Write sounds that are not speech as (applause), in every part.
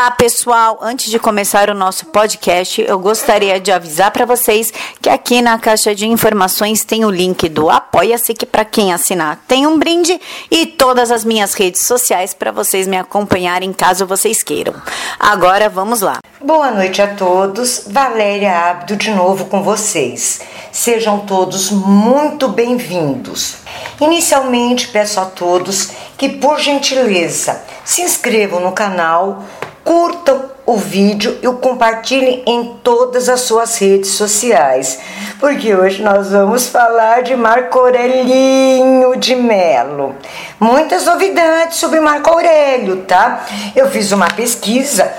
Olá, pessoal! Antes de começar o nosso podcast, eu gostaria de avisar para vocês que aqui na caixa de informações tem o link do Apoia-se, que para quem assinar tem um brinde, e todas as minhas redes sociais para vocês me acompanharem caso vocês queiram. Agora vamos lá. Boa noite a todos. Valéria Abdo de novo com vocês. Sejam todos muito bem-vindos. Inicialmente, peço a todos que, por gentileza, se inscrevam no canal, curtam o vídeo e o compartilhem em todas as suas redes sociais, porque hoje nós vamos falar de Marco Aurelinho de Melo. Muitas novidades sobre Marco Aurélio, tá? Eu fiz uma pesquisa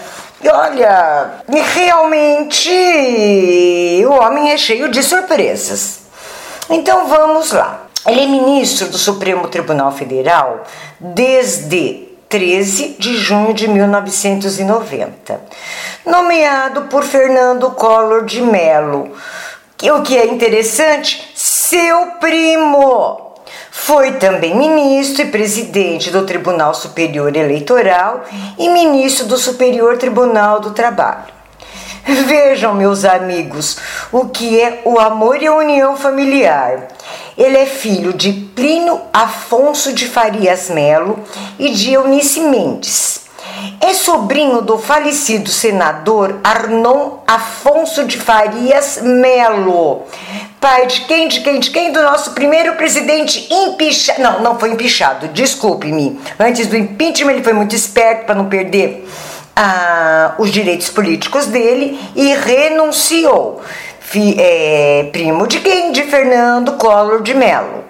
e olha, realmente o homem é cheio de surpresas. Então vamos lá. Ele é ministro do Supremo Tribunal Federal desde 13 de junho de 1990, nomeado por Fernando Collor de Mello. O que é interessante, seu primo. Foi também ministro e presidente do Tribunal Superior Eleitoral e ministro do Superior Tribunal do Trabalho. Vejam, meus amigos, o que é o amor e a união familiar. Ele é filho de Plínio Afonso de Farias Melo e de Eunice Mendes. É sobrinho do falecido senador Arnon Afonso de Farias Melo. Pai de quem, de quem, de quem? Do nosso primeiro presidente empichado. Não, não foi empichado, desculpe-me. Antes do impeachment, ele foi muito esperto para não perder ah, os direitos políticos dele e renunciou. Fi, é, primo de quem? De Fernando Collor de Mello.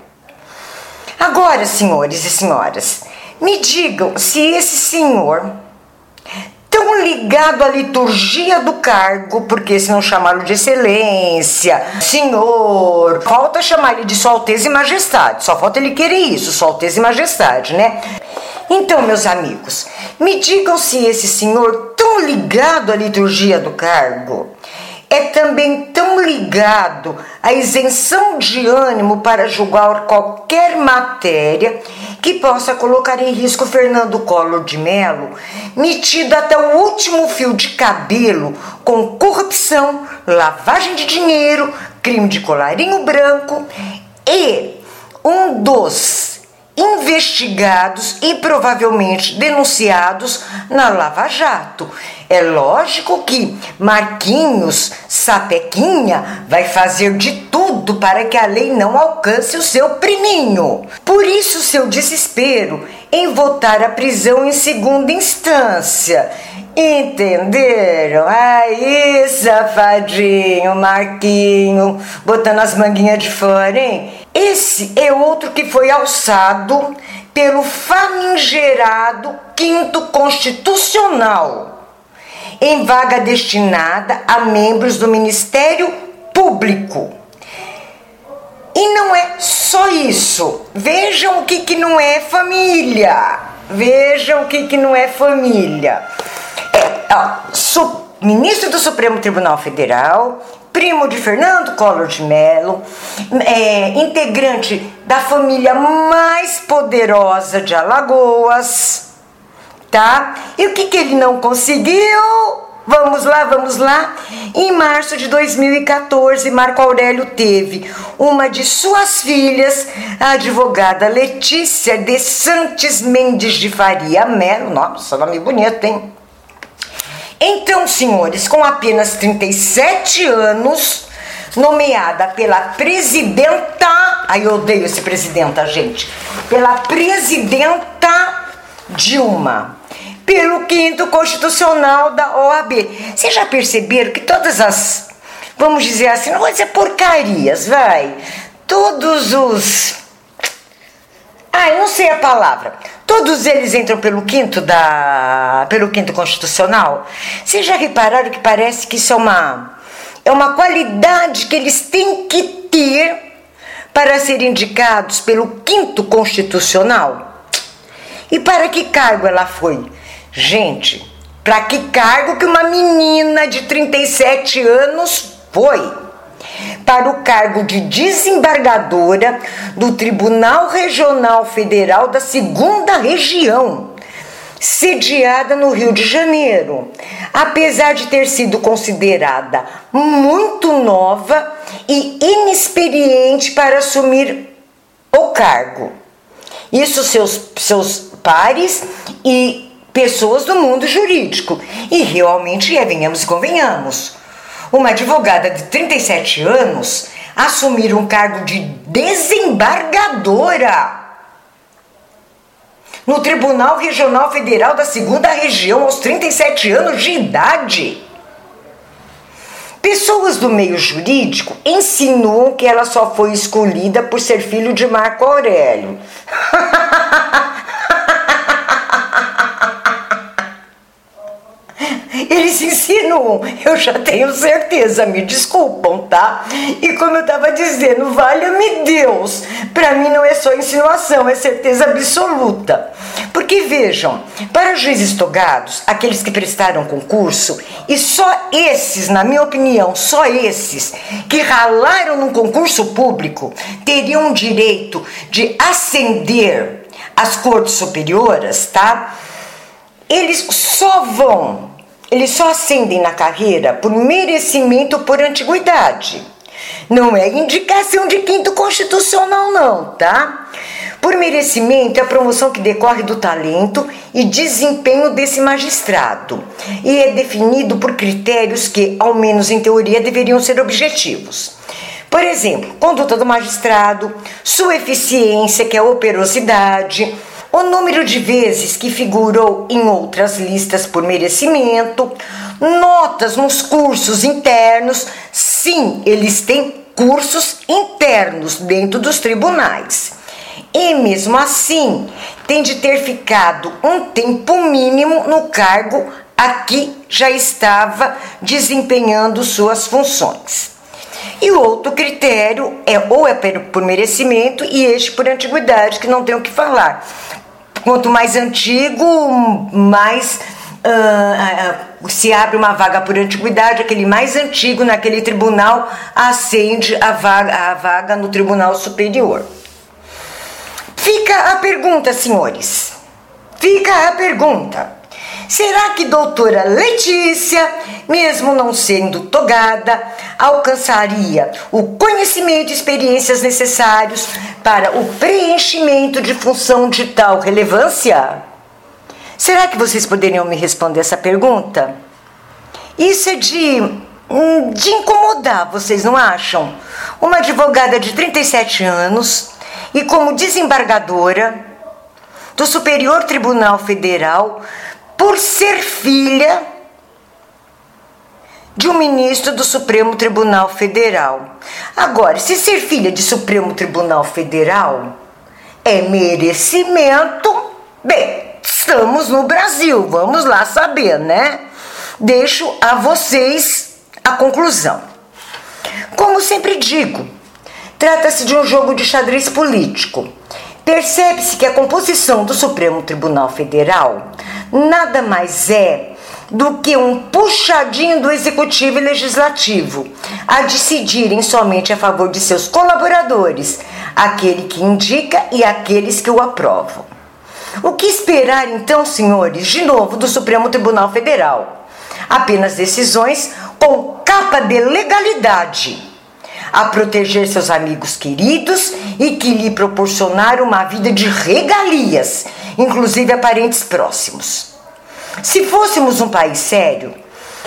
Agora, senhores e senhoras, me digam se esse senhor, tão ligado à liturgia do cargo, porque se não chamaram de excelência, senhor, falta chamar ele de Sua Alteza e Majestade, só falta ele querer isso, Sua Alteza e Majestade, né? Então, meus amigos, me digam se esse senhor, tão ligado à liturgia do cargo, é também tão ligado à isenção de ânimo para julgar qualquer matéria que possa colocar em risco Fernando Collor de Mello, metido até o último fio de cabelo com corrupção, lavagem de dinheiro, crime de colarinho branco e um dos investigados e provavelmente denunciados na Lava Jato. É lógico que Marquinhos Sapequinha vai fazer de tudo para que a lei não alcance o seu priminho. Por isso, seu desespero em votar a prisão em segunda instância. Entenderam? Aí, safadinho, Marquinho, botando as manguinhas de fora, hein? Esse é outro que foi alçado pelo famigerado quinto constitucional, em vaga destinada a membros do Ministério Público. E não é só isso. Vejam o que, que não é família. Vejam o que, que não é família. É, ó, su, ministro do Supremo Tribunal Federal, primo de Fernando Collor de Mello, é, integrante da família mais poderosa de Alagoas, tá? E o que, que ele não conseguiu? Vamos lá, vamos lá. Em março de 2014, Marco Aurélio teve uma de suas filhas, a advogada Letícia de Santos Mendes de Faria Melo. Nossa, nome bonito, hein? Então, senhores, com apenas 37 anos, nomeada pela presidenta, aí eu odeio esse presidenta, gente, pela presidenta Dilma, pelo quinto constitucional da OAB. Vocês já perceberam que todas as, vamos dizer assim, não vou dizer porcarias, vai, todos os Ai, não sei a palavra. Todos eles entram pelo quinto da, pelo quinto constitucional. Vocês já repararam que parece que isso é uma é uma qualidade que eles têm que ter para serem indicados pelo quinto constitucional? E para que cargo ela foi? Gente, para que cargo que uma menina de 37 anos foi? Para o cargo de desembargadora do Tribunal Regional Federal da Segunda Região. sediada no Rio de Janeiro, apesar de ter sido considerada muito nova e inexperiente para assumir o cargo. Isso seus, seus pares e pessoas do mundo jurídico. E realmente é, venhamos e convenhamos. Uma advogada de 37 anos assumir um cargo de desembargadora no Tribunal Regional Federal da Segunda Região aos 37 anos de idade. Pessoas do meio jurídico insinuam que ela só foi escolhida por ser filho de Marco Aurélio. (laughs) Eles insinuam, eu já tenho certeza, me desculpam, tá? E como eu estava dizendo, valha-me Deus, para mim não é só insinuação, é certeza absoluta. Porque vejam, para juízes togados, aqueles que prestaram concurso, e só esses, na minha opinião, só esses que ralaram num concurso público, teriam direito de ascender às cortes superiores, tá? Eles só vão eles só ascendem na carreira por merecimento por antiguidade. Não é indicação de quinto constitucional, não, tá? Por merecimento é a promoção que decorre do talento e desempenho desse magistrado e é definido por critérios que, ao menos em teoria, deveriam ser objetivos. Por exemplo, conduta do magistrado, sua eficiência, que é a operosidade, o número de vezes que figurou em outras listas por merecimento, notas nos cursos internos. Sim, eles têm cursos internos dentro dos tribunais. E mesmo assim, tem de ter ficado um tempo mínimo no cargo a que já estava desempenhando suas funções. E o outro critério é ou é por merecimento e este por antiguidade, que não tem o que falar. Quanto mais antigo, mais uh, uh, se abre uma vaga por antiguidade, aquele mais antigo naquele tribunal ascende a vaga, a vaga no tribunal superior. Fica a pergunta, senhores. Fica a pergunta. Será que doutora Letícia, mesmo não sendo togada, alcançaria o conhecimento e experiências necessários para o preenchimento de função de tal relevância? Será que vocês poderiam me responder essa pergunta? Isso é de, hum, de incomodar, vocês não acham? Uma advogada de 37 anos e como desembargadora do Superior Tribunal Federal por ser filha de um ministro do Supremo Tribunal Federal. Agora, se ser filha de Supremo Tribunal Federal é merecimento, bem, estamos no Brasil, vamos lá saber, né? Deixo a vocês a conclusão. Como sempre digo, trata-se de um jogo de xadrez político. Percebe-se que a composição do Supremo Tribunal Federal nada mais é do que um puxadinho do executivo e legislativo a decidirem somente a favor de seus colaboradores, aquele que indica e aqueles que o aprovam. O que esperar então, senhores, de novo do Supremo Tribunal Federal? Apenas decisões com capa de legalidade a proteger seus amigos queridos e que lhe proporcionaram uma vida de regalias, inclusive a parentes próximos. Se fôssemos um país sério,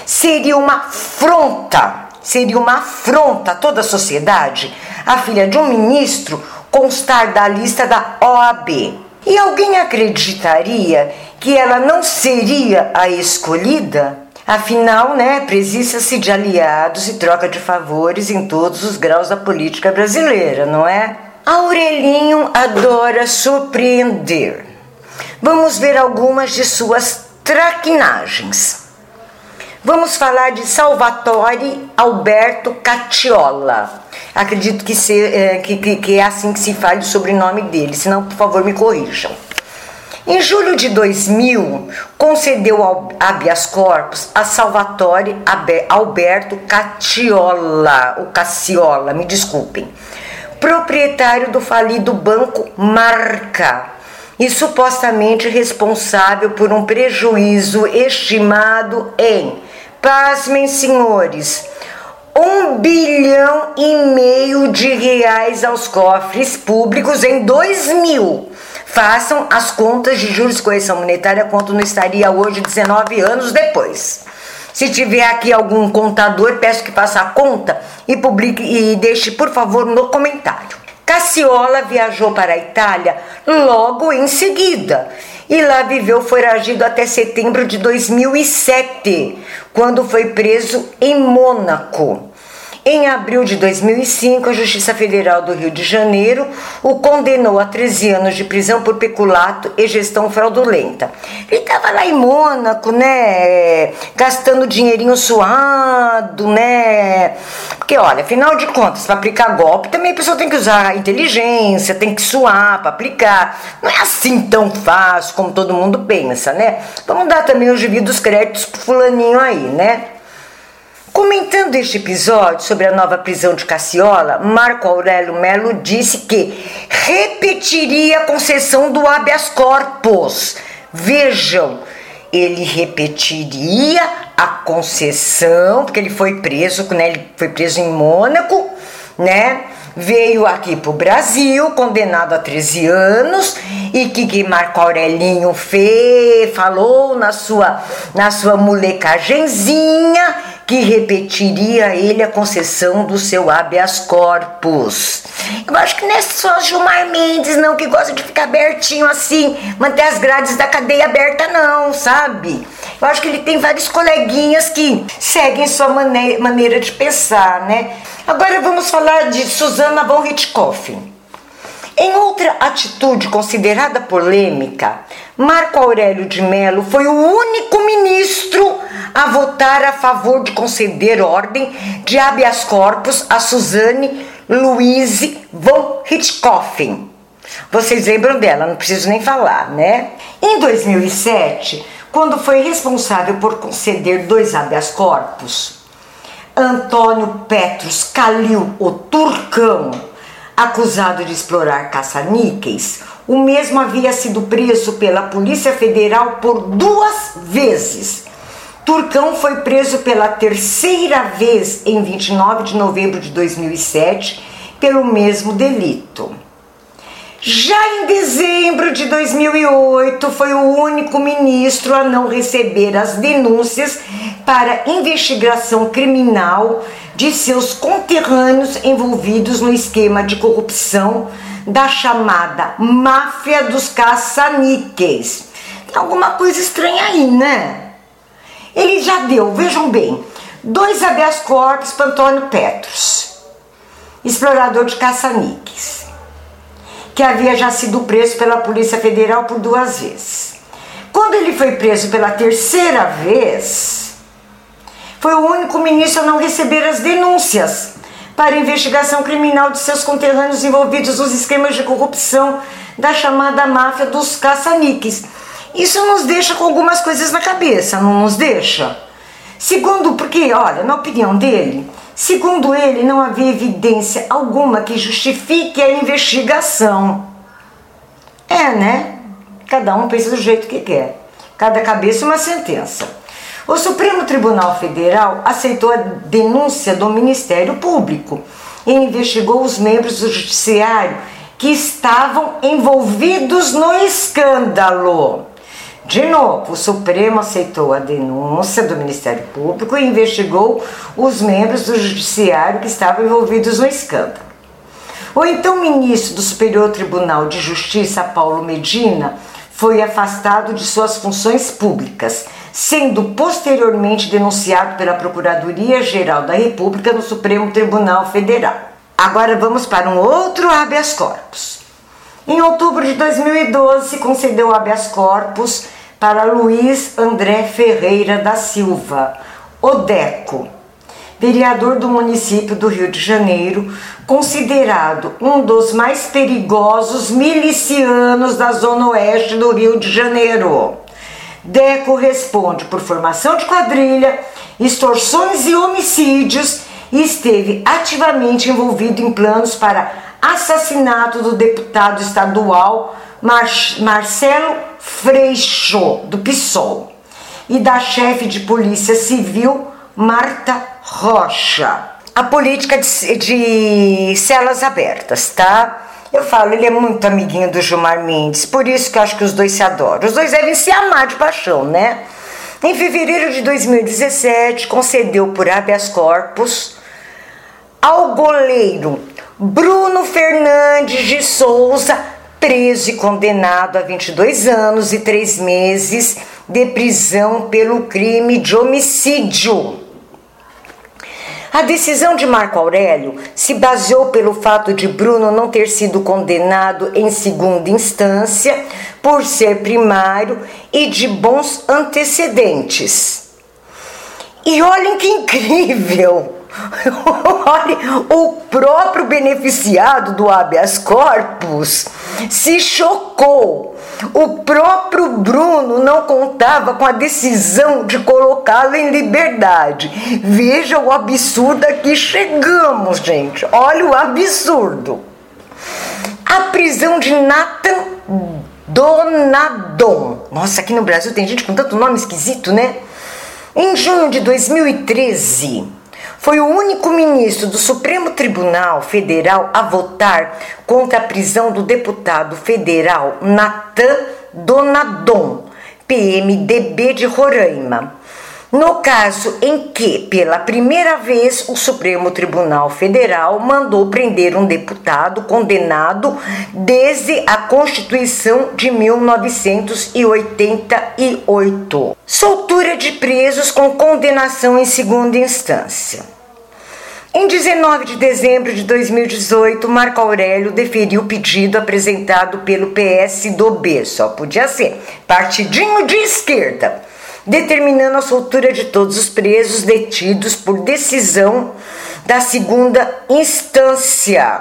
seria uma afronta, seria uma afronta a toda a sociedade a filha de um ministro constar da lista da OAB. E alguém acreditaria que ela não seria a escolhida? Afinal, né, precisa-se de aliados e troca de favores em todos os graus da política brasileira, não é? Aurelinho adora surpreender. Vamos ver algumas de suas traquinagens. Vamos falar de Salvatore Alberto Catiola. Acredito que, se, é, que, que, que é assim que se fale o sobrenome dele, senão, por favor, me corrijam. Em julho de 2000, concedeu habeas corpus a Salvatore Alberto Cacciola, o Cacciola, me desculpem, proprietário do falido banco Marca, e supostamente responsável por um prejuízo estimado em, pasmem senhores, um bilhão e meio de reais aos cofres públicos em 2000. Façam as contas de juros de correção monetária quanto não estaria hoje 19 anos depois. Se tiver aqui algum contador, peço que faça a conta e publique e deixe, por favor, no comentário. Cassiola viajou para a Itália logo em seguida e lá viveu foragido até setembro de 2007, quando foi preso em Mônaco. Em abril de 2005, a Justiça Federal do Rio de Janeiro o condenou a 13 anos de prisão por peculato e gestão fraudulenta. Ele estava lá em Mônaco, né, gastando dinheirinho suado, né? Porque olha, afinal de contas, para aplicar golpe também a pessoa tem que usar inteligência, tem que suar para aplicar. Não é assim tão fácil como todo mundo pensa, né? Vamos dar também os devidos créditos pro fulaninho aí, né? Comentando este episódio sobre a nova prisão de Cassiola, Marco Aurélio Melo disse que repetiria a concessão do habeas corpus. Vejam, ele repetiria a concessão, porque ele foi preso, né? Ele foi preso em Mônaco, né? Veio aqui para o Brasil, condenado a 13 anos, e que, Marco Aurelinho fez, falou na sua, na sua molecagenzinha que repetiria ele a concessão do seu habeas corpus. Eu acho que não é só Gilmar Mendes, não, que gosta de ficar abertinho assim, manter as grades da cadeia aberta, não, sabe? Eu acho que ele tem vários coleguinhas que seguem sua maneira, maneira de pensar, né? Agora vamos falar de Susana von Richthofen. Em outra atitude considerada polêmica, Marco Aurélio de Mello foi o único ministro a votar a favor de conceder ordem de habeas corpus a Suzane Louise von Richthofen. Vocês lembram dela, não preciso nem falar, né? Em 2007, quando foi responsável por conceder dois habeas corpus, Antônio Petros Calil, o Turcão, acusado de explorar caça-níqueis, o mesmo havia sido preso pela Polícia Federal por duas vezes. Turcão foi preso pela terceira vez em 29 de novembro de 2007 pelo mesmo delito. Já em dezembro de 2008, foi o único ministro a não receber as denúncias para investigação criminal de seus conterrâneos envolvidos no esquema de corrupção da chamada máfia dos caça-níqueis. Tem alguma coisa estranha aí, né? Ele já deu, vejam bem, dois habeas corpus para Antônio Petros, explorador de caça-níqueis que havia já sido preso pela Polícia Federal por duas vezes. Quando ele foi preso pela terceira vez, foi o único ministro a não receber as denúncias para investigação criminal de seus conterrâneos envolvidos nos esquemas de corrupção da chamada máfia dos caça-níqueis. Isso nos deixa com algumas coisas na cabeça, não nos deixa? Segundo, porque, olha, na opinião dele, Segundo ele, não havia evidência alguma que justifique a investigação. É, né? Cada um pensa do jeito que quer. Cada cabeça uma sentença. O Supremo Tribunal Federal aceitou a denúncia do Ministério Público e investigou os membros do Judiciário que estavam envolvidos no escândalo. De novo, o Supremo aceitou a denúncia do Ministério Público e investigou os membros do Judiciário que estavam envolvidos no escândalo. O então ministro do Superior Tribunal de Justiça, Paulo Medina, foi afastado de suas funções públicas, sendo posteriormente denunciado pela Procuradoria-Geral da República no Supremo Tribunal Federal. Agora vamos para um outro habeas corpus. Em outubro de 2012, se concedeu habeas corpus para Luiz André Ferreira da Silva, Odeco, vereador do município do Rio de Janeiro, considerado um dos mais perigosos milicianos da zona oeste do Rio de Janeiro. Deco responde por formação de quadrilha, extorsões e homicídios e esteve ativamente envolvido em planos para assassinato do deputado estadual Mar Marcelo Freixo, do PSOL, e da chefe de polícia civil Marta Rocha. A política de, de celas abertas, tá? Eu falo, ele é muito amiguinho do Gilmar Mendes, por isso que eu acho que os dois se adoram. Os dois devem se amar de paixão, né? Em fevereiro de 2017, concedeu por habeas corpus ao goleiro Bruno Fernandes de Souza, preso e condenado a 22 anos e 3 meses de prisão pelo crime de homicídio. A decisão de Marco Aurélio se baseou pelo fato de Bruno não ter sido condenado em segunda instância por ser primário e de bons antecedentes. E olhem que incrível! Olha, o próprio beneficiado do habeas corpus se chocou. O próprio Bruno não contava com a decisão de colocá-lo em liberdade. Veja o absurdo a que chegamos, gente. Olha o absurdo. A prisão de Nathan Donadon. Nossa, aqui no Brasil tem gente com tanto nome esquisito, né? Em junho de 2013, foi o único ministro do Supremo Tribunal Federal a votar contra a prisão do deputado federal Natan Donadon, PMDB de Roraima. No caso em que, pela primeira vez, o Supremo Tribunal Federal mandou prender um deputado condenado desde a Constituição de 1988. Soltura de presos com condenação em segunda instância. Em 19 de dezembro de 2018, Marco Aurélio deferiu o pedido apresentado pelo PSDB, só podia ser, partidinho de esquerda, determinando a soltura de todos os presos detidos por decisão da segunda instância.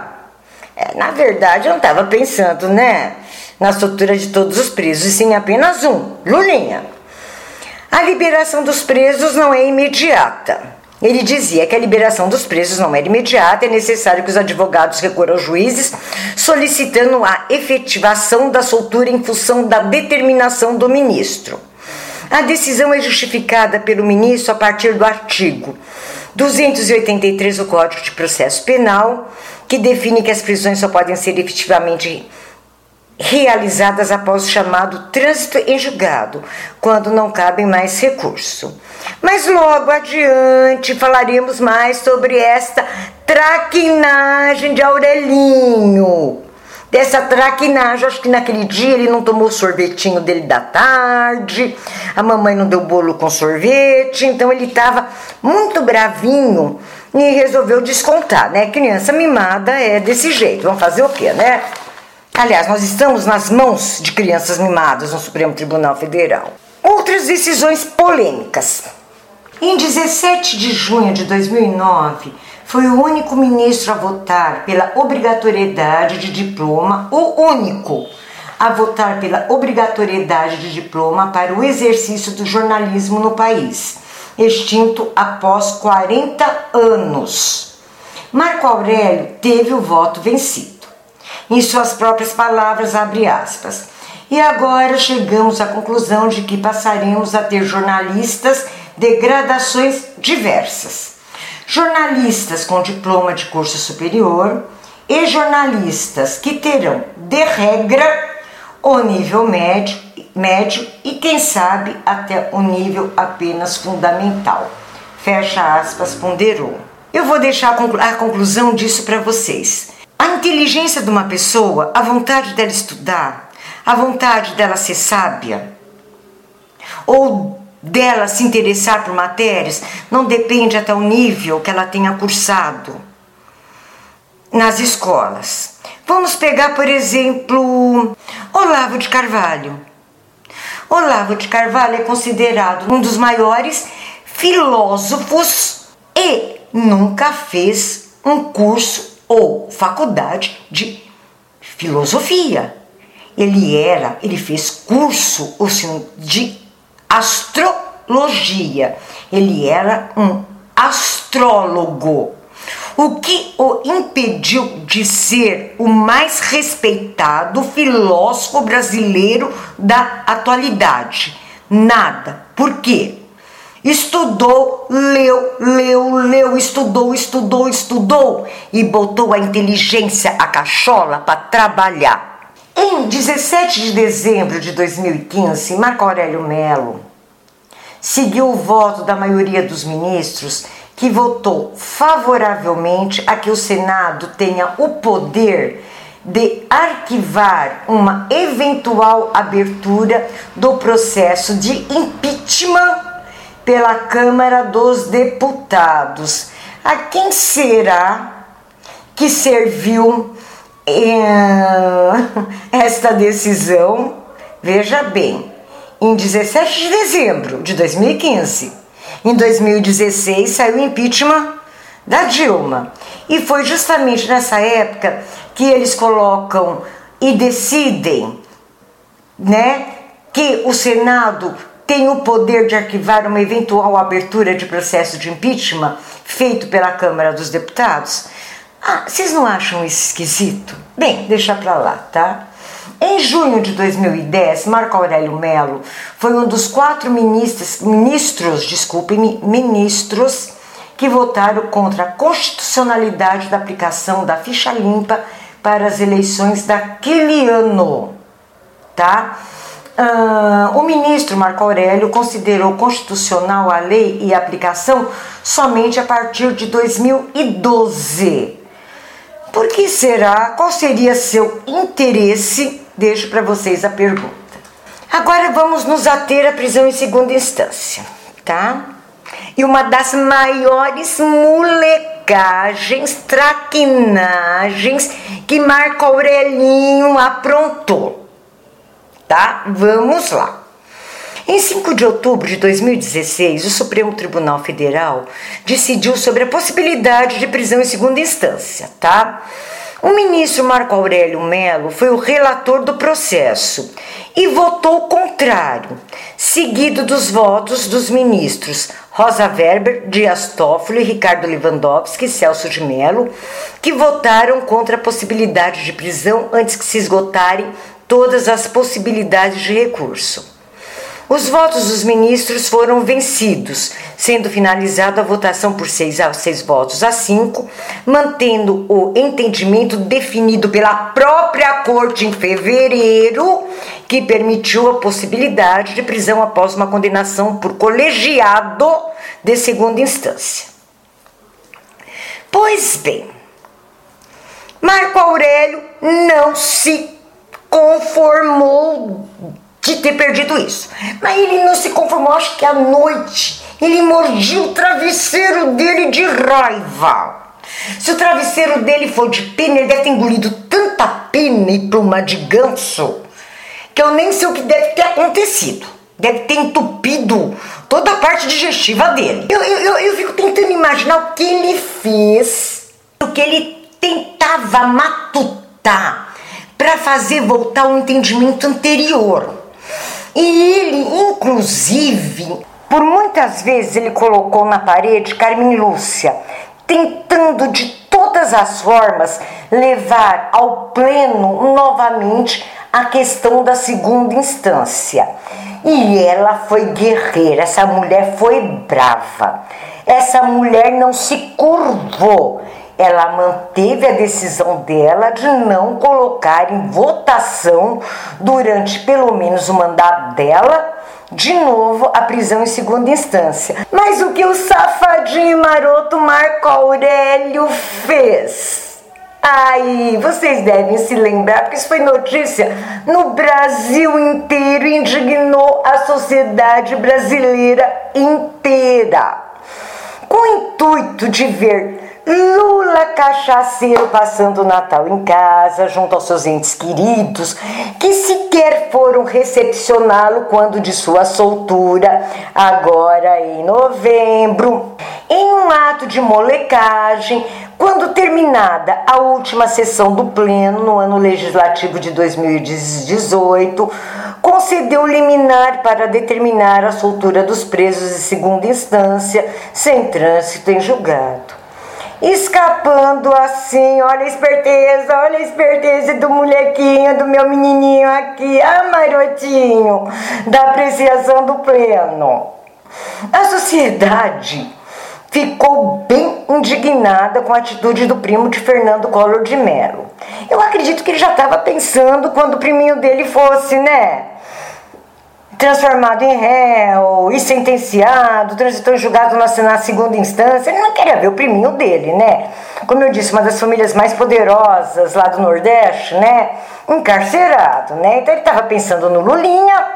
É, na verdade, eu não estava pensando, né, na soltura de todos os presos, e sim apenas um, Lulinha. A liberação dos presos não é imediata. Ele dizia que a liberação dos presos não era imediata, é necessário que os advogados recorram aos juízes, solicitando a efetivação da soltura em função da determinação do ministro. A decisão é justificada pelo ministro a partir do artigo 283 do Código de Processo Penal, que define que as prisões só podem ser efetivamente realizadas após o chamado trânsito em julgado, quando não cabem mais recurso. Mas logo adiante falaremos mais sobre esta traquinagem de Aurelinho. Dessa traquinagem, acho que naquele dia ele não tomou o sorvetinho dele da tarde, a mamãe não deu bolo com sorvete, então ele estava muito bravinho e resolveu descontar, né? Criança mimada é desse jeito, vamos fazer o quê, né? Aliás, nós estamos nas mãos de crianças mimadas no Supremo Tribunal Federal. Outras decisões polêmicas. Em 17 de junho de 2009, foi o único ministro a votar pela obrigatoriedade de diploma, o único a votar pela obrigatoriedade de diploma para o exercício do jornalismo no país, extinto após 40 anos. Marco Aurélio teve o voto vencido em suas próprias palavras, abre aspas. E agora chegamos à conclusão de que passaremos a ter jornalistas de gradações diversas. Jornalistas com diploma de curso superior e jornalistas que terão, de regra, o nível médio, médio e, quem sabe, até o nível apenas fundamental. Fecha aspas, ponderou. Eu vou deixar a conclusão disso para vocês. A inteligência de uma pessoa, a vontade dela estudar, a vontade dela ser sábia, ou dela se interessar por matérias, não depende até o nível que ela tenha cursado nas escolas. Vamos pegar, por exemplo, Olavo de Carvalho. Olavo de Carvalho é considerado um dos maiores filósofos e nunca fez um curso ou faculdade de filosofia. Ele era, ele fez curso de astrologia. Ele era um astrólogo. O que o impediu de ser o mais respeitado filósofo brasileiro da atualidade? Nada. Por quê? Estudou, leu, leu, estudou, estudou, estudou e botou a inteligência, a cachola para trabalhar. Em 17 de dezembro de 2015, Marco Aurélio Melo seguiu o voto da maioria dos ministros que votou favoravelmente a que o Senado tenha o poder de arquivar uma eventual abertura do processo de impeachment pela Câmara dos Deputados. A quem será que serviu eh, (laughs) esta decisão? Veja bem, em 17 de dezembro de 2015, em 2016 saiu o impeachment da Dilma. E foi justamente nessa época que eles colocam e decidem, né, que o Senado tem o poder de arquivar uma eventual abertura de processo de impeachment feito pela Câmara dos Deputados. Ah, vocês não acham isso esquisito? Bem, deixa pra lá, tá? Em junho de 2010, Marco Aurélio Melo foi um dos quatro ministros, ministros, desculpe-me, ministros que votaram contra a constitucionalidade da aplicação da ficha limpa para as eleições daquele ano, tá? Uh, o ministro Marco Aurélio considerou constitucional a lei e a aplicação somente a partir de 2012. Por que será? Qual seria seu interesse? Deixo para vocês a pergunta. Agora vamos nos ater à prisão em segunda instância, tá? E uma das maiores molecagens, traquinagens que Marco Aurelinho aprontou. Tá? Vamos lá. Em 5 de outubro de 2016, o Supremo Tribunal Federal decidiu sobre a possibilidade de prisão em segunda instância, tá? O ministro Marco Aurélio Melo foi o relator do processo e votou contrário, seguido dos votos dos ministros Rosa Weber, Dias Toffoli, Ricardo Lewandowski e Celso de Mello, que votaram contra a possibilidade de prisão antes que se esgotarem todas as possibilidades de recurso. Os votos dos ministros foram vencidos, sendo finalizada a votação por seis a seis votos a cinco, mantendo o entendimento definido pela própria corte em fevereiro, que permitiu a possibilidade de prisão após uma condenação por colegiado de segunda instância. Pois bem, Marco Aurélio não se conformou de ter perdido isso. Mas ele não se conformou, acho que à noite ele mordiu o travesseiro dele de raiva. Se o travesseiro dele for de pena, ele deve ter engolido tanta pena e pluma de ganso que eu nem sei o que deve ter acontecido. Deve ter entupido toda a parte digestiva dele. Eu, eu, eu, eu fico tentando imaginar o que ele fez, o que ele tentava matutar para fazer voltar o entendimento anterior. E ele, inclusive, por muitas vezes ele colocou na parede Carmen Lúcia, tentando de todas as formas levar ao pleno novamente a questão da segunda instância. E ela foi guerreira, essa mulher foi brava. Essa mulher não se curvou ela manteve a decisão dela de não colocar em votação, durante pelo menos o mandato dela, de novo a prisão em segunda instância. Mas o que o safadinho maroto Marco Aurélio fez? Ai, vocês devem se lembrar, porque isso foi notícia no Brasil inteiro, indignou a sociedade brasileira inteira. Com o intuito de ver Lula cachaceiro passando o Natal em casa, junto aos seus entes queridos, que sequer foram recepcioná-lo quando de sua soltura, agora em novembro. Em um ato de molecagem, quando terminada a última sessão do Pleno no ano legislativo de 2018, concedeu liminar para determinar a soltura dos presos de segunda instância, sem trânsito em julgado. Escapando assim. Olha a esperteza, olha a esperteza do molequinho, do meu menininho aqui. Ah, marotinho, da apreciação do pleno. A sociedade ficou bem indignada com a atitude do primo de Fernando Collor de Mello. Eu acredito que ele já estava pensando quando o priminho dele fosse, né? Transformado em réu e sentenciado, transitou em julgado na, segunda instância. Ele não queria ver o priminho dele, né? Como eu disse, uma das famílias mais poderosas lá do Nordeste, né? Encarcerado, né? Então ele estava pensando no Lulinha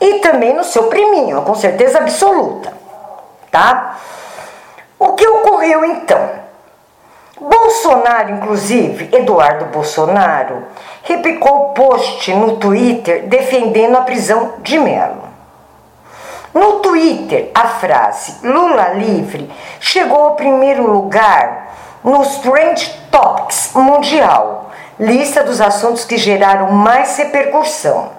e também no seu priminho, com certeza absoluta, tá? O que ocorreu então? Bolsonaro, inclusive, Eduardo Bolsonaro, replicou post no Twitter defendendo a prisão de Melo. No Twitter, a frase Lula livre chegou ao primeiro lugar nos Trend Topics Mundial, lista dos assuntos que geraram mais repercussão.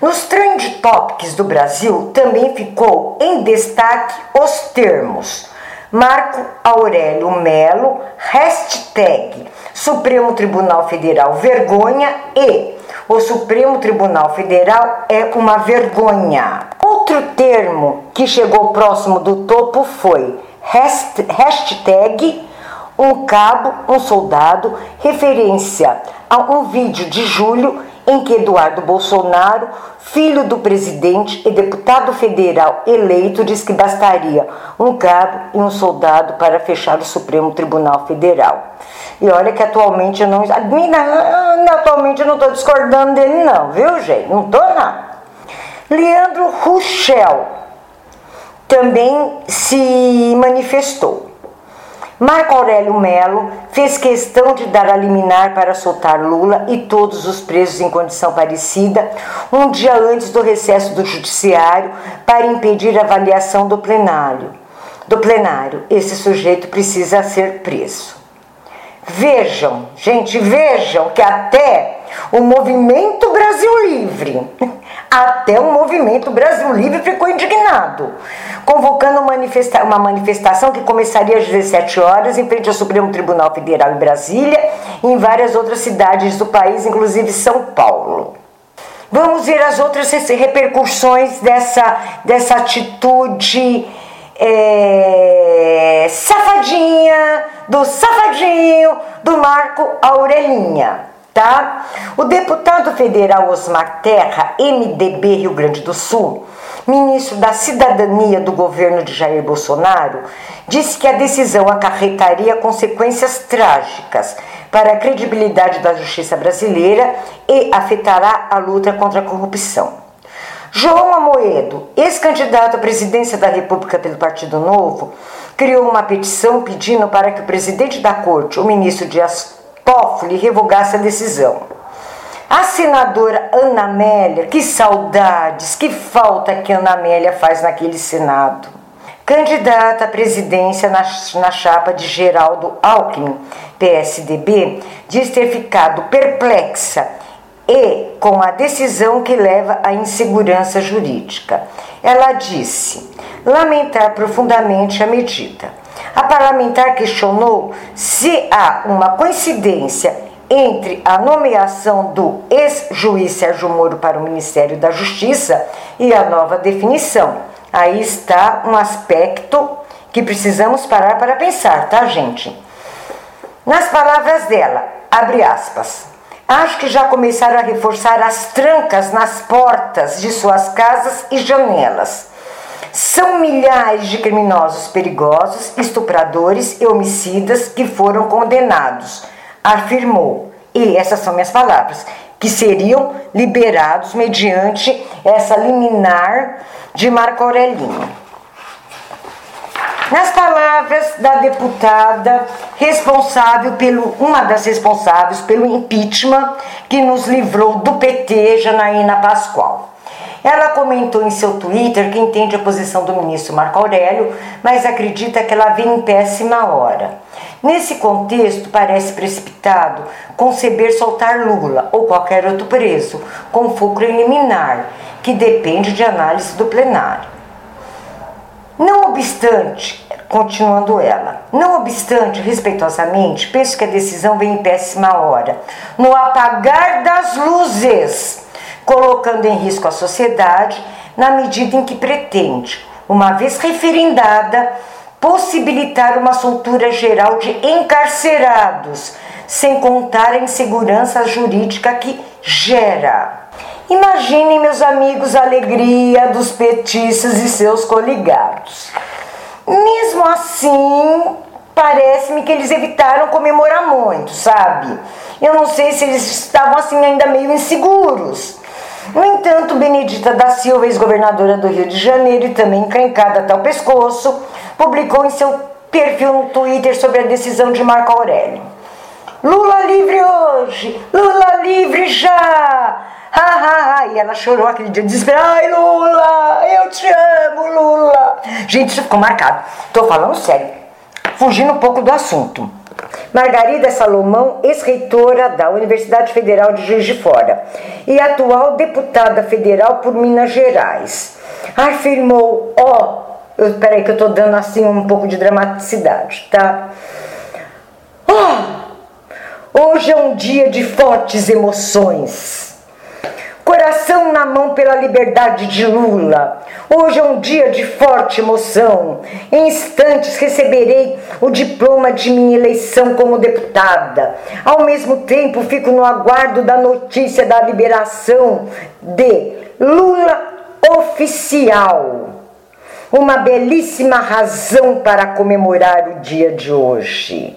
Nos Trend Topics do Brasil também ficou em destaque os termos Marco Aurélio Melo, hashtag Supremo Tribunal Federal vergonha e o Supremo Tribunal Federal é uma vergonha. Outro termo que chegou próximo do topo foi hashtag um cabo, um soldado, referência a um vídeo de julho em que Eduardo Bolsonaro, filho do presidente e deputado federal eleito, diz que bastaria um cabo e um soldado para fechar o Supremo Tribunal Federal. E olha que atualmente eu não. Atualmente eu não estou discordando dele, não, viu, gente? Não estou, não. Leandro Ruchel também se manifestou. Marco Aurélio Melo fez questão de dar a liminar para soltar Lula e todos os presos em condição parecida um dia antes do recesso do judiciário para impedir a avaliação do plenário. Do plenário, esse sujeito precisa ser preso. Vejam, gente, vejam que até o movimento Brasil Livre, até o movimento Brasil Livre ficou indignado, convocando uma manifestação que começaria às 17 horas em frente ao Supremo Tribunal Federal em Brasília e em várias outras cidades do país, inclusive São Paulo. Vamos ver as outras repercussões dessa, dessa atitude é, safadinha, do safadinho do Marco Aurelinha tá? O deputado federal Osmar Terra, MDB Rio Grande do Sul, ministro da Cidadania do governo de Jair Bolsonaro, disse que a decisão acarretaria consequências trágicas para a credibilidade da justiça brasileira e afetará a luta contra a corrupção. João Amoedo, ex-candidato à presidência da República pelo Partido Novo, criou uma petição pedindo para que o presidente da corte, o ministro Dias Toffoli revogasse a decisão. A senadora Ana Amélia, que saudades, que falta que Ana Amélia faz naquele Senado. Candidata à presidência na, na chapa de Geraldo Alckmin, PSDB, diz ter ficado perplexa e com a decisão que leva à insegurança jurídica. Ela disse lamentar profundamente a medida. A parlamentar questionou se há uma coincidência entre a nomeação do ex-juiz Sérgio Moro para o Ministério da Justiça e a nova definição. Aí está um aspecto que precisamos parar para pensar, tá, gente? Nas palavras dela, abre aspas. Acho que já começaram a reforçar as trancas nas portas de suas casas e janelas. São milhares de criminosos perigosos, estupradores e homicidas que foram condenados, afirmou. E essas são minhas palavras, que seriam liberados mediante essa liminar de Marco Aurelino. Nas palavras da deputada responsável pelo uma das responsáveis pelo impeachment que nos livrou do PT, Janaína Pascoal. Ela comentou em seu Twitter que entende a posição do ministro Marco Aurélio, mas acredita que ela vem em péssima hora. Nesse contexto, parece precipitado conceber soltar Lula ou qualquer outro preso com fulcro liminar, que depende de análise do plenário. Não obstante, Continuando ela. Não obstante, respeitosamente, penso que a decisão vem em péssima hora, no apagar das luzes, colocando em risco a sociedade na medida em que pretende, uma vez referendada, possibilitar uma soltura geral de encarcerados, sem contar a insegurança jurídica que gera. Imaginem, meus amigos, a alegria dos petistas e seus coligados. Mesmo assim, parece-me que eles evitaram comemorar muito, sabe? Eu não sei se eles estavam assim ainda meio inseguros. No entanto, Benedita da Silva, ex-governadora do Rio de Janeiro e também encrencada até o pescoço, publicou em seu perfil no Twitter sobre a decisão de Marco Aurélio. Lula livre hoje! Lula livre já! Ha, ha, ha. E ela chorou aquele dia desesperada. Ai, Lula, eu te amo, Lula. Gente, isso ficou marcado. Tô falando sério. Fugindo um pouco do assunto. Margarida Salomão, ex-reitora da Universidade Federal de Juiz de Fora e atual deputada federal por Minas Gerais, afirmou, ó, oh, espera que eu tô dando assim um pouco de dramaticidade, tá? Oh, hoje é um dia de fortes emoções coração na mão pela liberdade de Lula. Hoje é um dia de forte emoção. Em instantes receberei o diploma de minha eleição como deputada. Ao mesmo tempo, fico no aguardo da notícia da liberação de Lula oficial. Uma belíssima razão para comemorar o dia de hoje.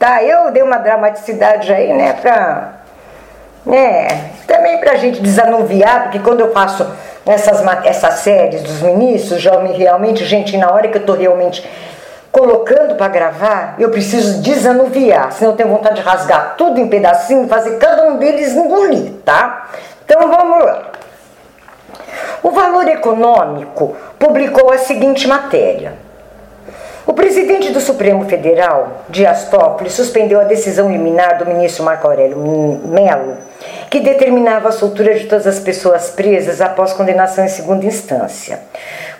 Tá, eu dei uma dramaticidade aí, né, pra é, também para a gente desanuviar, porque quando eu faço essas, essas séries dos ministros, já me realmente, gente, na hora que eu estou realmente colocando para gravar, eu preciso desanuviar, senão eu tenho vontade de rasgar tudo em pedacinho fazer cada um deles engolir, tá? Então vamos lá. O Valor Econômico publicou a seguinte matéria. O presidente do Supremo Federal, Dias Toffoli, suspendeu a decisão liminar do ministro Marco Aurélio Melo, que determinava a soltura de todas as pessoas presas após condenação em segunda instância.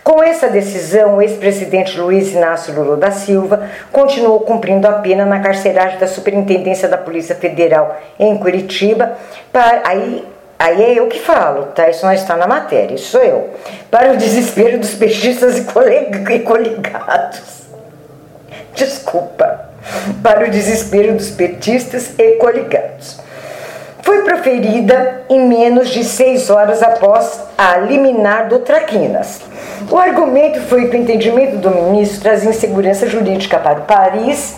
Com essa decisão, o ex-presidente Luiz Inácio Lula da Silva continuou cumprindo a pena na carceragem da Superintendência da Polícia Federal em Curitiba. Para, aí, aí é eu que falo, tá? Isso não está na matéria, isso sou eu. Para o desespero dos peixistas e coligados desculpa, para o desespero dos petistas e coligados. Foi proferida em menos de seis horas após a liminar do Traquinas. O argumento foi que o entendimento do ministro trazia insegurança jurídica para o país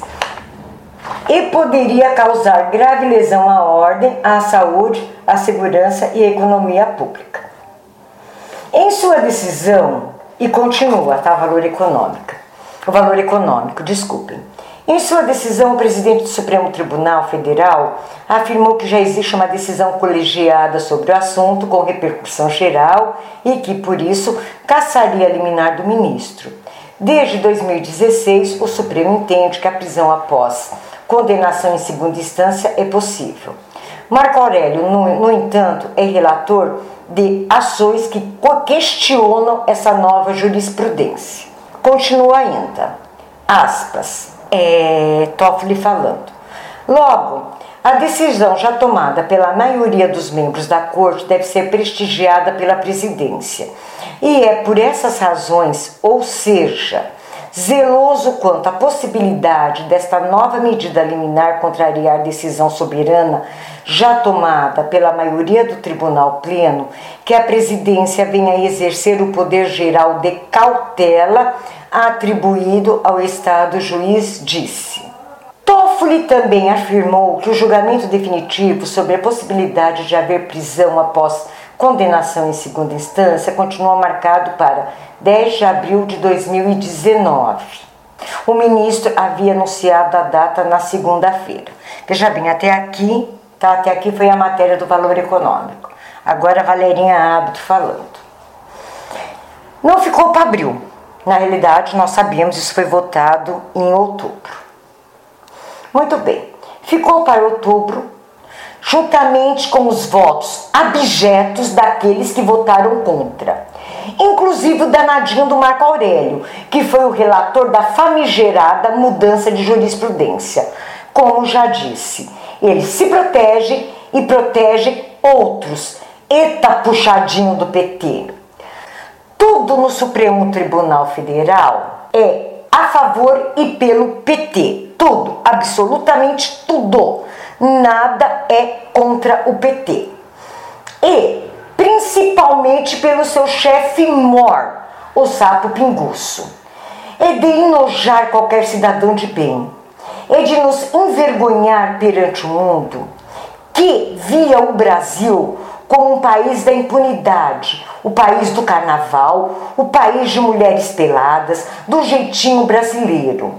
e poderia causar grave lesão à ordem, à saúde, à segurança e à economia pública. Em sua decisão, e continua, tá? Valor econômica o valor econômico, desculpem. Em sua decisão, o presidente do Supremo Tribunal Federal afirmou que já existe uma decisão colegiada sobre o assunto com repercussão geral e que, por isso, caçaria a liminar do ministro. Desde 2016, o Supremo entende que a prisão após condenação em segunda instância é possível. Marco Aurélio, no, no entanto, é relator de ações que questionam essa nova jurisprudência. Continua ainda, aspas, é, Toffoli falando. Logo, a decisão já tomada pela maioria dos membros da corte deve ser prestigiada pela presidência. E é por essas razões, ou seja, zeloso quanto à possibilidade desta nova medida liminar contrariar decisão soberana já tomada pela maioria do Tribunal Pleno, que a presidência venha exercer o poder geral de cautela atribuído ao Estado juiz disse. Toffoli também afirmou que o julgamento definitivo sobre a possibilidade de haver prisão após condenação em segunda instância continua marcado para 10 de abril de 2019. O ministro havia anunciado a data na segunda-feira. Veja bem, até aqui, tá, até aqui foi a matéria do valor econômico. Agora a Valerinha Hábito falando. Não ficou para abril. Na realidade, nós sabíamos, isso foi votado em outubro. Muito bem. Ficou para outubro juntamente com os votos abjetos daqueles que votaram contra. inclusive o danadinho do Marco Aurélio, que foi o relator da famigerada mudança de jurisprudência. Como já disse, ele se protege e protege outros. Eta puxadinho do PT. Tudo no Supremo Tribunal Federal é a favor e pelo PT. Tudo, absolutamente tudo. Nada é contra o PT. E principalmente pelo seu chefe Mor, o sapo pinguço. É de enojar qualquer cidadão de bem. É de nos envergonhar perante o mundo que via o Brasil como um país da impunidade, o país do carnaval, o país de mulheres peladas, do jeitinho brasileiro.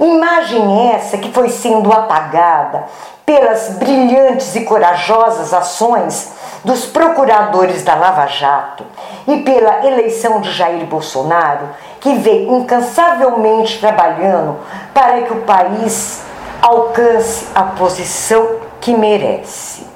Imagem essa que foi sendo apagada pelas brilhantes e corajosas ações dos procuradores da Lava Jato e pela eleição de Jair Bolsonaro, que vem incansavelmente trabalhando para que o país alcance a posição que merece.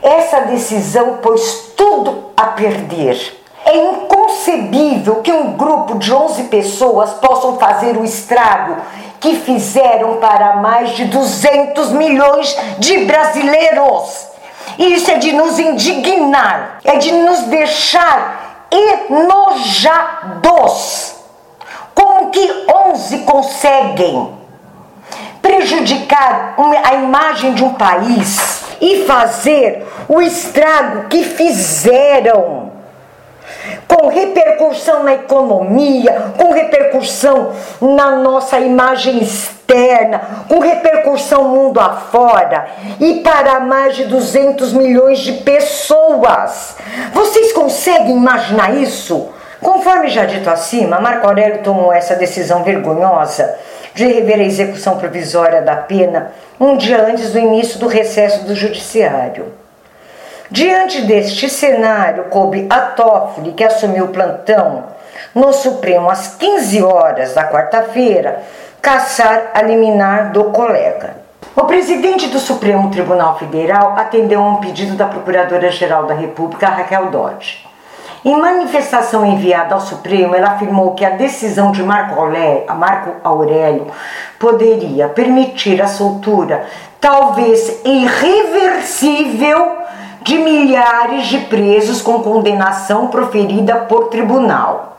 Essa decisão pôs tudo a perder. É inconcebível que um grupo de 11 pessoas possam fazer o estrago que fizeram para mais de 200 milhões de brasileiros. Isso é de nos indignar, é de nos deixar enojados. Como que 11 conseguem prejudicar a imagem de um país e fazer o estrago que fizeram? Com repercussão na economia, com repercussão na nossa imagem externa, com repercussão mundo afora e para mais de 200 milhões de pessoas. Vocês conseguem imaginar isso? Conforme já dito acima, Marco Aurélio tomou essa decisão vergonhosa de rever a execução provisória da pena um dia antes do início do recesso do judiciário. Diante deste cenário, coube a Toffoli, que assumiu o plantão no Supremo às 15 horas da quarta-feira, caçar a liminar do colega. O presidente do Supremo Tribunal Federal atendeu a um pedido da Procuradora-Geral da República, Raquel Dodge. Em manifestação enviada ao Supremo, ela afirmou que a decisão de Marco Aurélio, poderia permitir a soltura, talvez irreversível, de milhares de presos com condenação proferida por tribunal.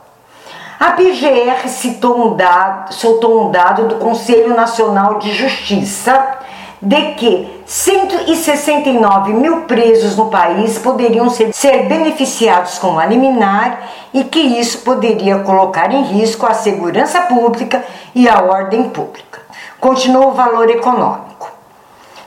A PGR citou um dado, soltou um dado do Conselho Nacional de Justiça de que 169 mil presos no país poderiam ser, ser beneficiados com a liminar e que isso poderia colocar em risco a segurança pública e a ordem pública. Continuou o valor econômico.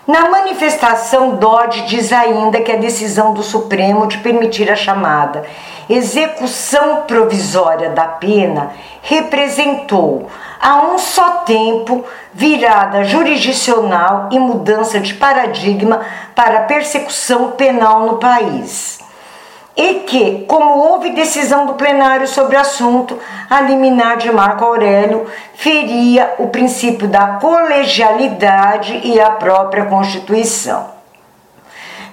Na manifestação, Dodge diz ainda que a decisão do Supremo de permitir a chamada execução provisória da pena representou, a um só tempo, virada jurisdicional e mudança de paradigma para a persecução penal no país e que, como houve decisão do plenário sobre o assunto, a liminar de Marco Aurélio feria o princípio da colegialidade e a própria Constituição.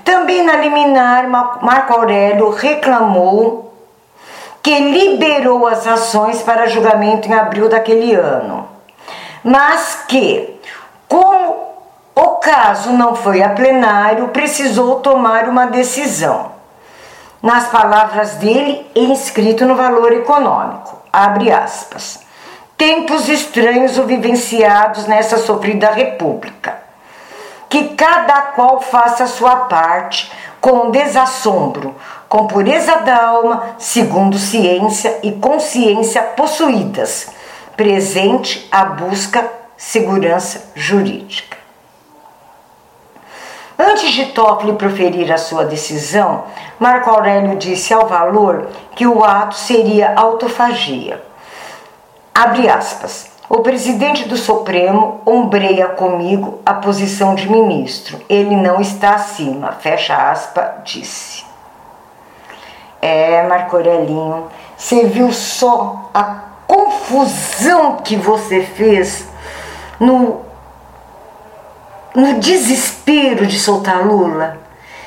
Também na liminar, Marco Aurélio reclamou que liberou as ações para julgamento em abril daquele ano, mas que, como o caso não foi a plenário, precisou tomar uma decisão nas palavras dele inscrito no valor econômico. Abre aspas. Tempos estranhos o vivenciados nessa sofrida república. Que cada qual faça a sua parte com desassombro, com pureza da alma, segundo ciência e consciência possuídas, presente a busca segurança jurídica. Antes de Toffoli proferir a sua decisão, Marco Aurélio disse ao valor que o ato seria autofagia. Abre aspas. O presidente do Supremo ombreia comigo a posição de ministro. Ele não está acima. Fecha aspa, disse. É, Marco Aurelinho, você viu só a confusão que você fez no, no desespero de soltar Lula?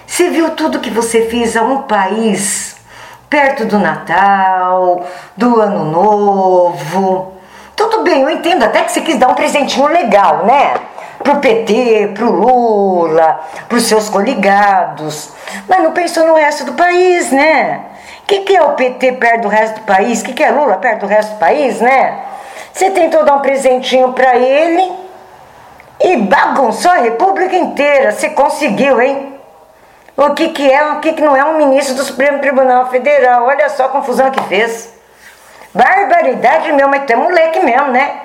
Você viu tudo que você fez a um país perto do Natal, do Ano Novo. Tudo bem, eu entendo até que você quis dar um presentinho legal, né? Pro PT, pro Lula, pros seus coligados. Mas não pensou no resto do país, né? O que, que é o PT perto do resto do país? O que, que é Lula perto do resto do país, né? Você tentou dar um presentinho para ele bagunçou a República inteira. Você conseguiu, hein? O que, que é, o que, que não é um ministro do Supremo Tribunal Federal? Olha só a confusão que fez. Barbaridade, meu, mas tu é moleque mesmo, né?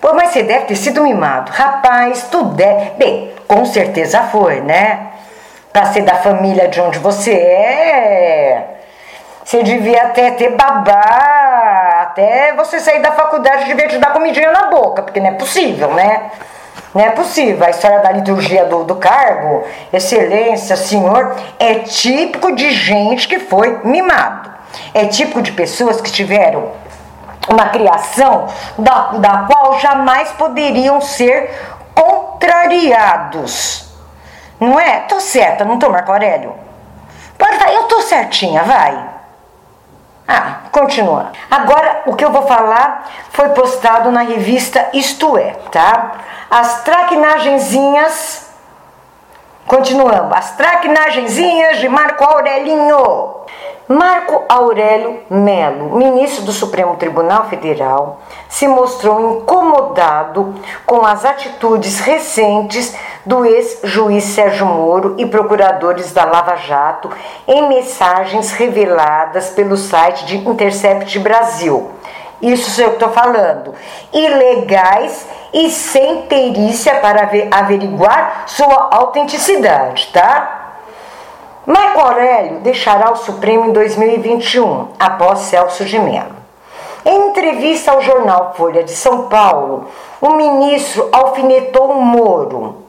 Pô, mas você deve ter sido mimado. Rapaz, tu deve. Bem, com certeza foi, né? Pra ser da família de onde você é. Você devia até ter babá, até você sair da faculdade devia te dar comidinha na boca, porque não é possível, né? Não é possível. A história da liturgia do, do cargo, excelência, senhor, é típico de gente que foi mimado. É típico de pessoas que tiveram uma criação da, da qual jamais poderiam ser contrariados. Não é? Tô certa, não tô, Marco Aurélio? Pode eu tô certinha, vai. Ah, continua. Agora, o que eu vou falar foi postado na revista Isto É, tá? As traquinagenzinhas. Continuando. As traquinagenzinhas de Marco Aurelinho. Marco Aurélio Melo, ministro do Supremo Tribunal Federal, se mostrou incomodado com as atitudes recentes do ex-juiz Sérgio Moro e procuradores da Lava Jato em mensagens reveladas pelo site de Intercept Brasil. Isso sou eu que estou falando. Ilegais e sem perícia para averiguar sua autenticidade, tá? Marco Aurélio deixará o Supremo em 2021, após Celso de Mello. Em entrevista ao jornal Folha de São Paulo, o ministro alfinetou Moro,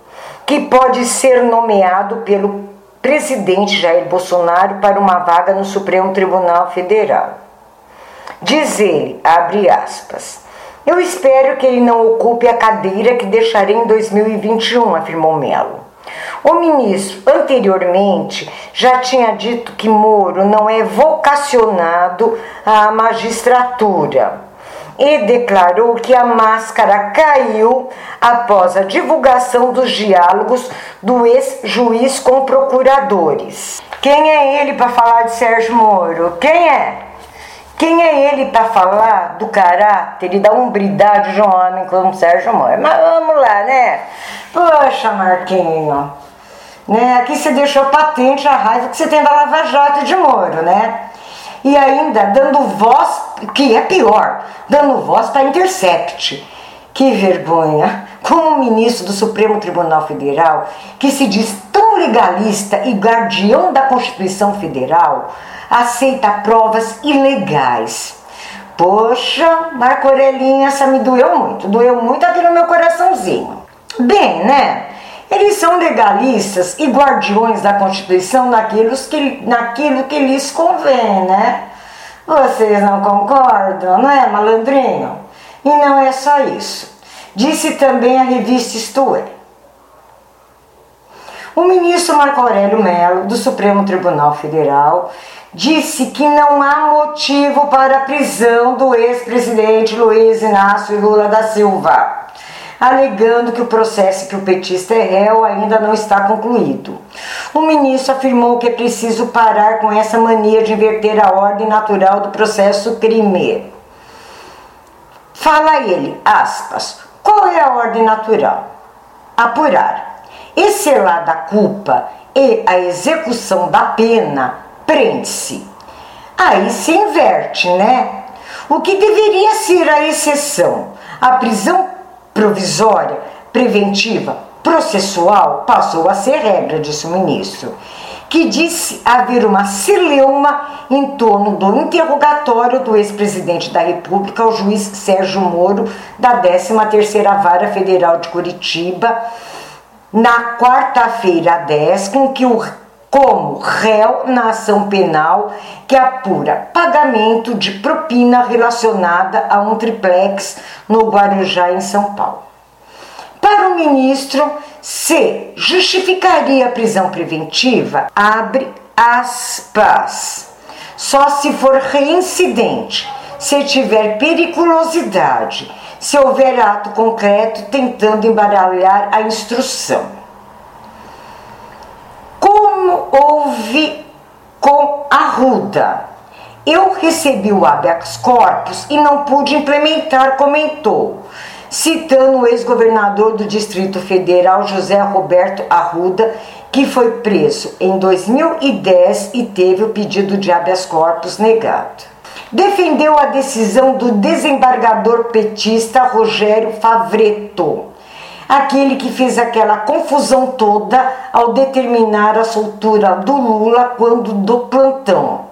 que pode ser nomeado pelo presidente Jair Bolsonaro para uma vaga no Supremo Tribunal Federal. Diz ele, abre aspas, eu espero que ele não ocupe a cadeira que deixarei em 2021, afirmou Melo. O ministro anteriormente já tinha dito que Moro não é vocacionado à magistratura e declarou que a máscara caiu após a divulgação dos diálogos do ex-juiz com procuradores. Quem é ele para falar de Sérgio Moro? Quem é? Quem é ele para falar do caráter e da umbridade de um homem como Sérgio Moro? Mas vamos lá, né? Poxa, Marquinho. Né? Aqui você deixou patente a raiva que você tem da Lava Jato de Moro, né? E ainda dando voz, que é pior, dando voz para Intercept. Que vergonha! Como um ministro do Supremo Tribunal Federal, que se diz tão legalista e guardião da Constituição Federal, aceita provas ilegais. Poxa, Marco Aurelino, essa me doeu muito, doeu muito aqui no meu coraçãozinho. Bem, né? Eles são legalistas e guardiões da Constituição naquilo que, naquilo que lhes convém, né? Vocês não concordam, não é, malandrinho? E não é só isso. Disse também a revista é. O ministro Marco Aurélio Mello, do Supremo Tribunal Federal, disse que não há motivo para a prisão do ex-presidente Luiz Inácio Lula da Silva alegando que o processo que o petista é réu ainda não está concluído. O ministro afirmou que é preciso parar com essa mania de inverter a ordem natural do processo crime. Fala ele, aspas, qual é a ordem natural? Apurar, excelar da culpa e a execução da pena prende-se. Aí se inverte, né? O que deveria ser a exceção? A prisão provisória, preventiva, processual passou a ser regra, disse o ministro, que disse haver uma celeuma em torno do interrogatório do ex-presidente da República, o juiz Sérgio Moro, da 13ª Vara Federal de Curitiba, na quarta-feira 10, com que o como réu na ação penal que apura pagamento de propina relacionada a um triplex no Guarujá, em São Paulo. Para o ministro, se justificaria a prisão preventiva, abre aspas. só se for reincidente, se tiver periculosidade, se houver ato concreto tentando embaralhar a instrução. Como houve com a Ruda? Eu recebi o habeas corpus e não pude implementar, comentou, citando o ex-governador do Distrito Federal, José Roberto Arruda, que foi preso em 2010 e teve o pedido de habeas corpus negado. Defendeu a decisão do desembargador petista Rogério Favreto, aquele que fez aquela confusão toda ao determinar a soltura do Lula quando do plantão.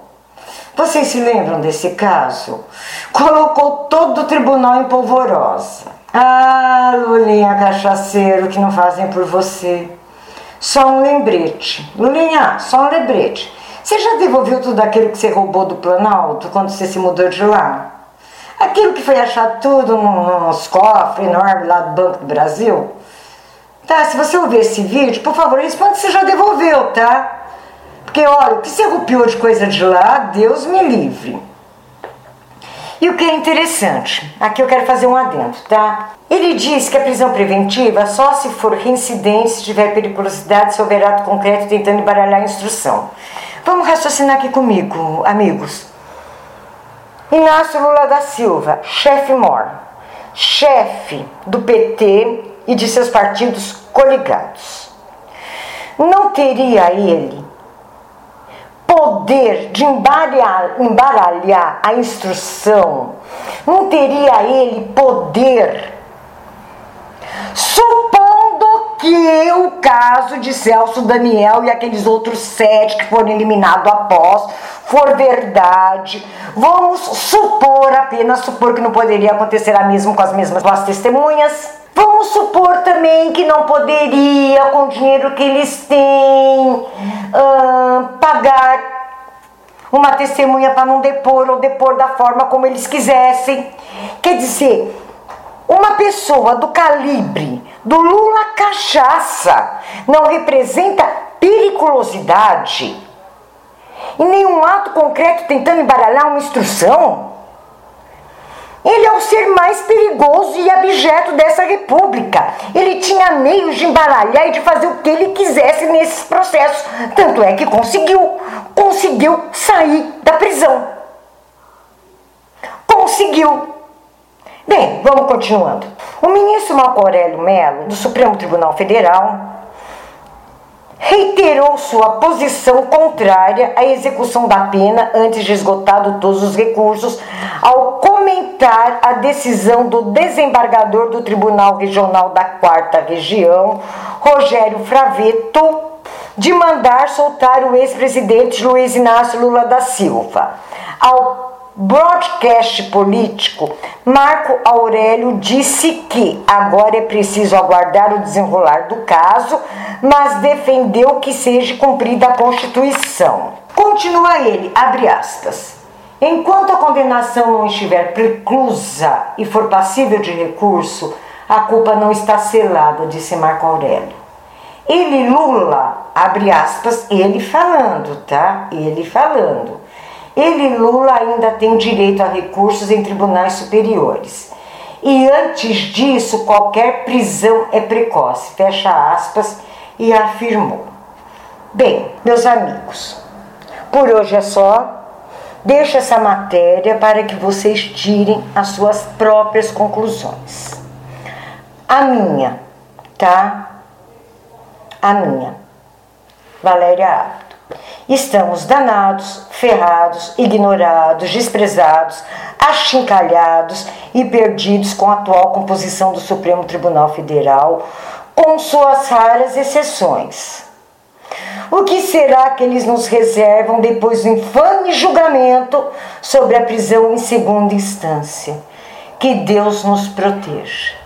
Vocês se lembram desse caso? Colocou todo o tribunal em polvorosa. Ah, Lulinha cachaceiro que não fazem por você. Só um lembrete. Lulinha, só um lembrete. Você já devolveu tudo aquilo que você roubou do Planalto quando você se mudou de lá? Aquilo que foi achado tudo nos cofres enormes lá do Banco do Brasil? Tá, se você ouvir esse vídeo, por favor, responda se você já devolveu, tá? Porque olha, o que você rupiou de coisa de lá, Deus me livre. E o que é interessante, aqui eu quero fazer um adendo, tá? Ele diz que a prisão preventiva só se for reincidente, se tiver periculosidade, se houver ato concreto tentando embaralhar a instrução. Vamos raciocinar aqui comigo, amigos. Inácio Lula da Silva, chefe mor, chefe do PT e de seus partidos coligados. Não teria ele poder de embaralhar, embaralhar a instrução, não teria ele poder, supondo que o caso de Celso Daniel e aqueles outros sete que foram eliminados após for verdade, vamos supor, apenas supor que não poderia acontecer a mesmo com as mesmas duas testemunhas. Vamos supor também que não poderia, com o dinheiro que eles têm, uh, pagar uma testemunha para não depor ou depor da forma como eles quisessem. Quer dizer, uma pessoa do calibre do Lula Cachaça não representa periculosidade e nenhum ato concreto tentando embaralhar uma instrução? Ele é o ser mais perigoso e abjeto dessa república. Ele tinha meios de embaralhar e de fazer o que ele quisesse nesses processos. Tanto é que conseguiu. Conseguiu sair da prisão. Conseguiu. Bem, vamos continuando. O ministro Marco Aurélio Mello, do Supremo Tribunal Federal, reiterou sua posição contrária à execução da pena antes de esgotado todos os recursos, ao comentar a decisão do desembargador do Tribunal Regional da Quarta Região, Rogério Fraveto, de mandar soltar o ex-presidente Luiz Inácio Lula da Silva. Ao broadcast político, Marco Aurélio disse que agora é preciso aguardar o desenrolar do caso, mas defendeu que seja cumprida a Constituição. Continua ele, abre aspas. Enquanto a condenação não estiver preclusa e for passível de recurso, a culpa não está selada, disse Marco Aurélio. Ele, Lula, abre aspas, ele falando, tá? Ele falando ele, Lula, ainda tem direito a recursos em tribunais superiores. E antes disso, qualquer prisão é precoce, fecha aspas, e afirmou. Bem, meus amigos, por hoje é só. Deixo essa matéria para que vocês tirem as suas próprias conclusões. A minha, tá? A minha. Valéria Abdo. Estamos danados, ferrados, ignorados, desprezados, achincalhados e perdidos com a atual composição do Supremo Tribunal Federal, com suas raras exceções. O que será que eles nos reservam depois do infame julgamento sobre a prisão em segunda instância? Que Deus nos proteja.